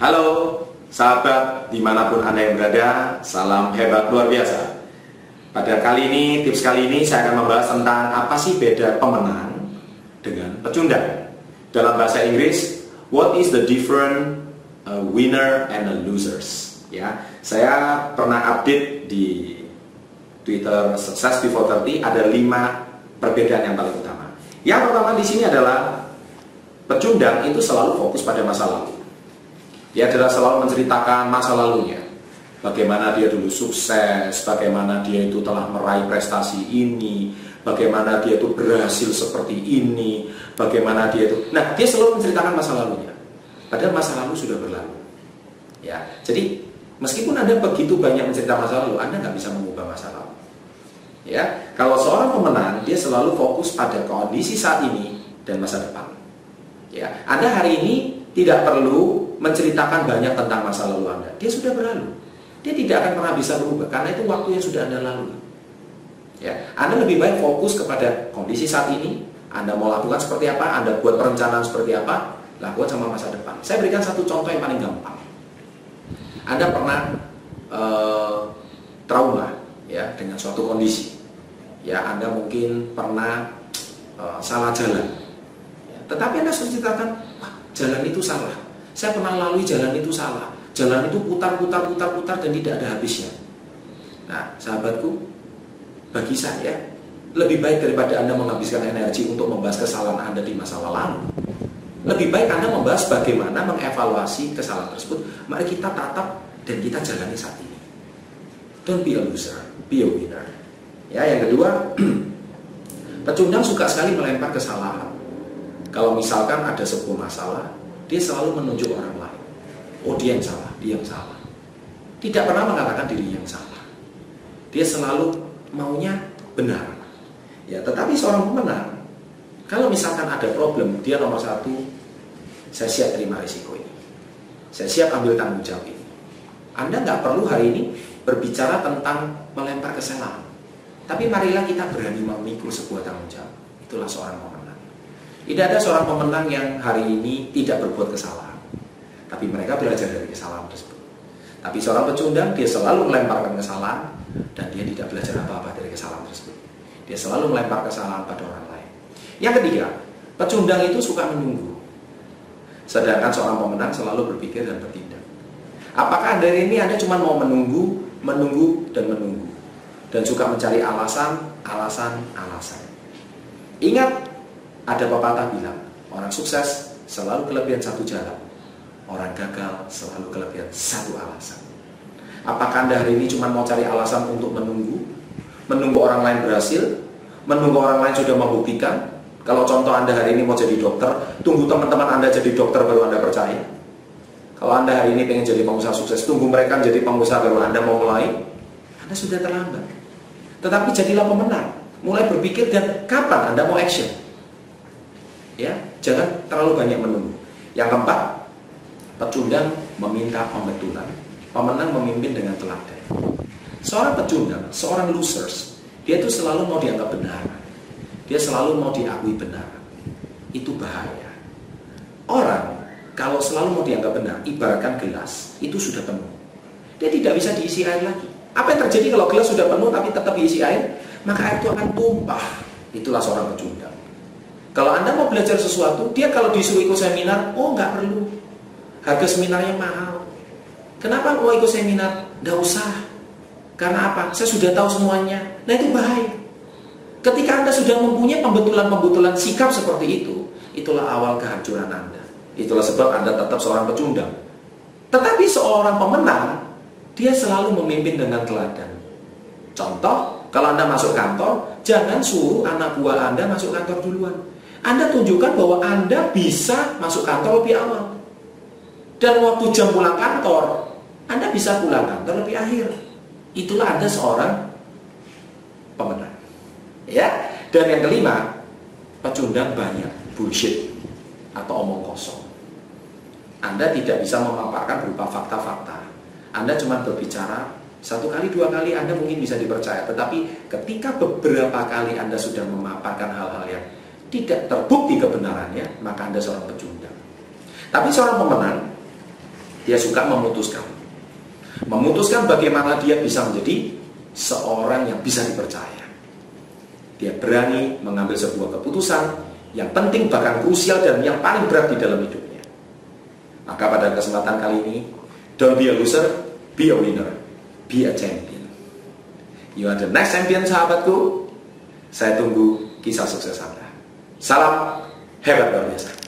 Halo sahabat di mana pun Anda yang berada, salam hebat luar biasa. Pada kali ini, tips kali ini saya akan membahas tentang apa sih beda pemenang dengan pecundang. Dalam bahasa Inggris, what is the different uh, winner and a losers? Ya, saya pernah update di Twitter Success Before 30 ada lima perbedaan yang paling utama. Yang pertama di sini adalah pecundang itu selalu fokus pada masa lalu. Dia adalah selalu menceritakan masa lalunya. Bagaimana dia dulu sukses, bagaimana dia itu telah meraih prestasi ini, bagaimana dia itu berhasil seperti ini, bagaimana dia itu. Nah, dia selalu menceritakan masa lalunya. Padahal masa lalu sudah berlalu. Ya, jadi meskipun Anda begitu banyak menceritakan masa lalu, Anda nggak bisa mengubah masa lalu. Ya, kalau seorang pemenang, dia selalu fokus pada kondisi saat ini dan masa depan. Ya, Anda hari ini tidak perlu menceritakan banyak tentang masa lalu Anda. Dia sudah berlalu. Dia tidak akan pernah bisa berubah karena itu waktu yang sudah Anda lalui. Ya, Anda lebih baik fokus kepada kondisi saat ini. Anda mau lakukan seperti apa? Anda buat perencanaan seperti apa? Lakukan sama masa depan. Saya berikan satu contoh yang paling gampang. Anda pernah uh, trauma ya dengan suatu kondisi. Ya, Anda mungkin pernah uh, salah jalan. Ya, tetapi Anda sudah ceritakan, jalan itu salah. Saya pernah lalui jalan itu salah. Jalan itu putar, putar, putar, putar dan tidak ada habisnya. Nah, sahabatku, bagi saya lebih baik daripada Anda menghabiskan energi untuk membahas kesalahan Anda di masa lalu. Lebih baik Anda membahas bagaimana mengevaluasi kesalahan tersebut. Mari kita tatap dan kita jalani saat ini. Don't be a loser, be a winner. Ya, yang kedua, pecundang suka sekali melempar kesalahan. Kalau misalkan ada sebuah masalah, dia selalu menunjuk orang lain. Oh dia yang salah, dia yang salah. Tidak pernah mengatakan diri yang salah. Dia selalu maunya benar. Ya, tetapi seorang pemenang, kalau misalkan ada problem, dia nomor satu, saya siap terima risiko ini. Saya siap ambil tanggung jawab ini. Anda nggak perlu hari ini berbicara tentang melempar kesalahan. Tapi marilah kita berani memikul sebuah tanggung jawab. Itulah seorang pemenang. Tidak ada seorang pemenang yang hari ini tidak berbuat kesalahan. Tapi mereka belajar dari kesalahan tersebut. Tapi seorang pecundang, dia selalu melemparkan kesalahan dan dia tidak belajar apa-apa dari kesalahan tersebut. Dia selalu melempar kesalahan pada orang lain. Yang ketiga, pecundang itu suka menunggu. Sedangkan seorang pemenang selalu berpikir dan bertindak. Apakah dari ini Anda cuma mau menunggu, menunggu, dan menunggu. Dan suka mencari alasan, alasan, alasan. Ingat, ada pepatah bilang, orang sukses selalu kelebihan satu jalan. Orang gagal selalu kelebihan satu alasan. Apakah Anda hari ini cuma mau cari alasan untuk menunggu? Menunggu orang lain berhasil? Menunggu orang lain sudah membuktikan? Kalau contoh Anda hari ini mau jadi dokter, tunggu teman-teman Anda jadi dokter baru Anda percaya. Kalau Anda hari ini pengen jadi pengusaha sukses, tunggu mereka jadi pengusaha baru Anda mau mulai. Anda sudah terlambat. Tetapi jadilah pemenang. Mulai berpikir dan kapan Anda mau action ya jangan terlalu banyak menunggu. Yang keempat pecundang meminta pembetulan. Pemenang memimpin dengan teladan. Seorang pecundang seorang losers dia itu selalu mau dianggap benar dia selalu mau diakui benar itu bahaya. Orang kalau selalu mau dianggap benar ibaratkan gelas itu sudah penuh. Dia tidak bisa diisi air lagi. Apa yang terjadi kalau gelas sudah penuh tapi tetap diisi air? Maka air itu akan tumpah. Itulah seorang pecundang kalau Anda mau belajar sesuatu, dia kalau disuruh ikut seminar, oh nggak perlu. Harga seminarnya mahal. Kenapa mau ikut seminar? Nggak usah. Karena apa? Saya sudah tahu semuanya. Nah itu bahaya. Ketika Anda sudah mempunyai pembetulan-pembetulan sikap seperti itu, itulah awal kehancuran Anda. Itulah sebab Anda tetap seorang pecundang. Tetapi seorang pemenang, dia selalu memimpin dengan teladan. Contoh, kalau Anda masuk kantor, jangan suruh anak buah Anda masuk kantor duluan. Anda tunjukkan bahwa Anda bisa masuk kantor lebih awal. Dan waktu jam pulang kantor, Anda bisa pulang kantor lebih akhir. Itulah Anda seorang pemenang. Ya. Dan yang kelima, pecundang banyak bullshit atau omong kosong. Anda tidak bisa memaparkan berupa fakta-fakta. Anda cuma berbicara satu kali, dua kali Anda mungkin bisa dipercaya. Tetapi ketika beberapa kali Anda sudah memaparkan hal-hal yang tidak terbukti kebenarannya, maka Anda seorang pecundang. Tapi seorang pemenang, Dia suka memutuskan. Memutuskan bagaimana dia bisa menjadi seorang yang bisa dipercaya. Dia berani mengambil sebuah keputusan yang penting bahkan krusial dan yang paling berat di dalam hidupnya. Maka pada kesempatan kali ini, don't be a loser, be a winner, be a champion. You are the next champion sahabatku. Saya tunggu kisah sukses Anda. Salam hebat luar biasa.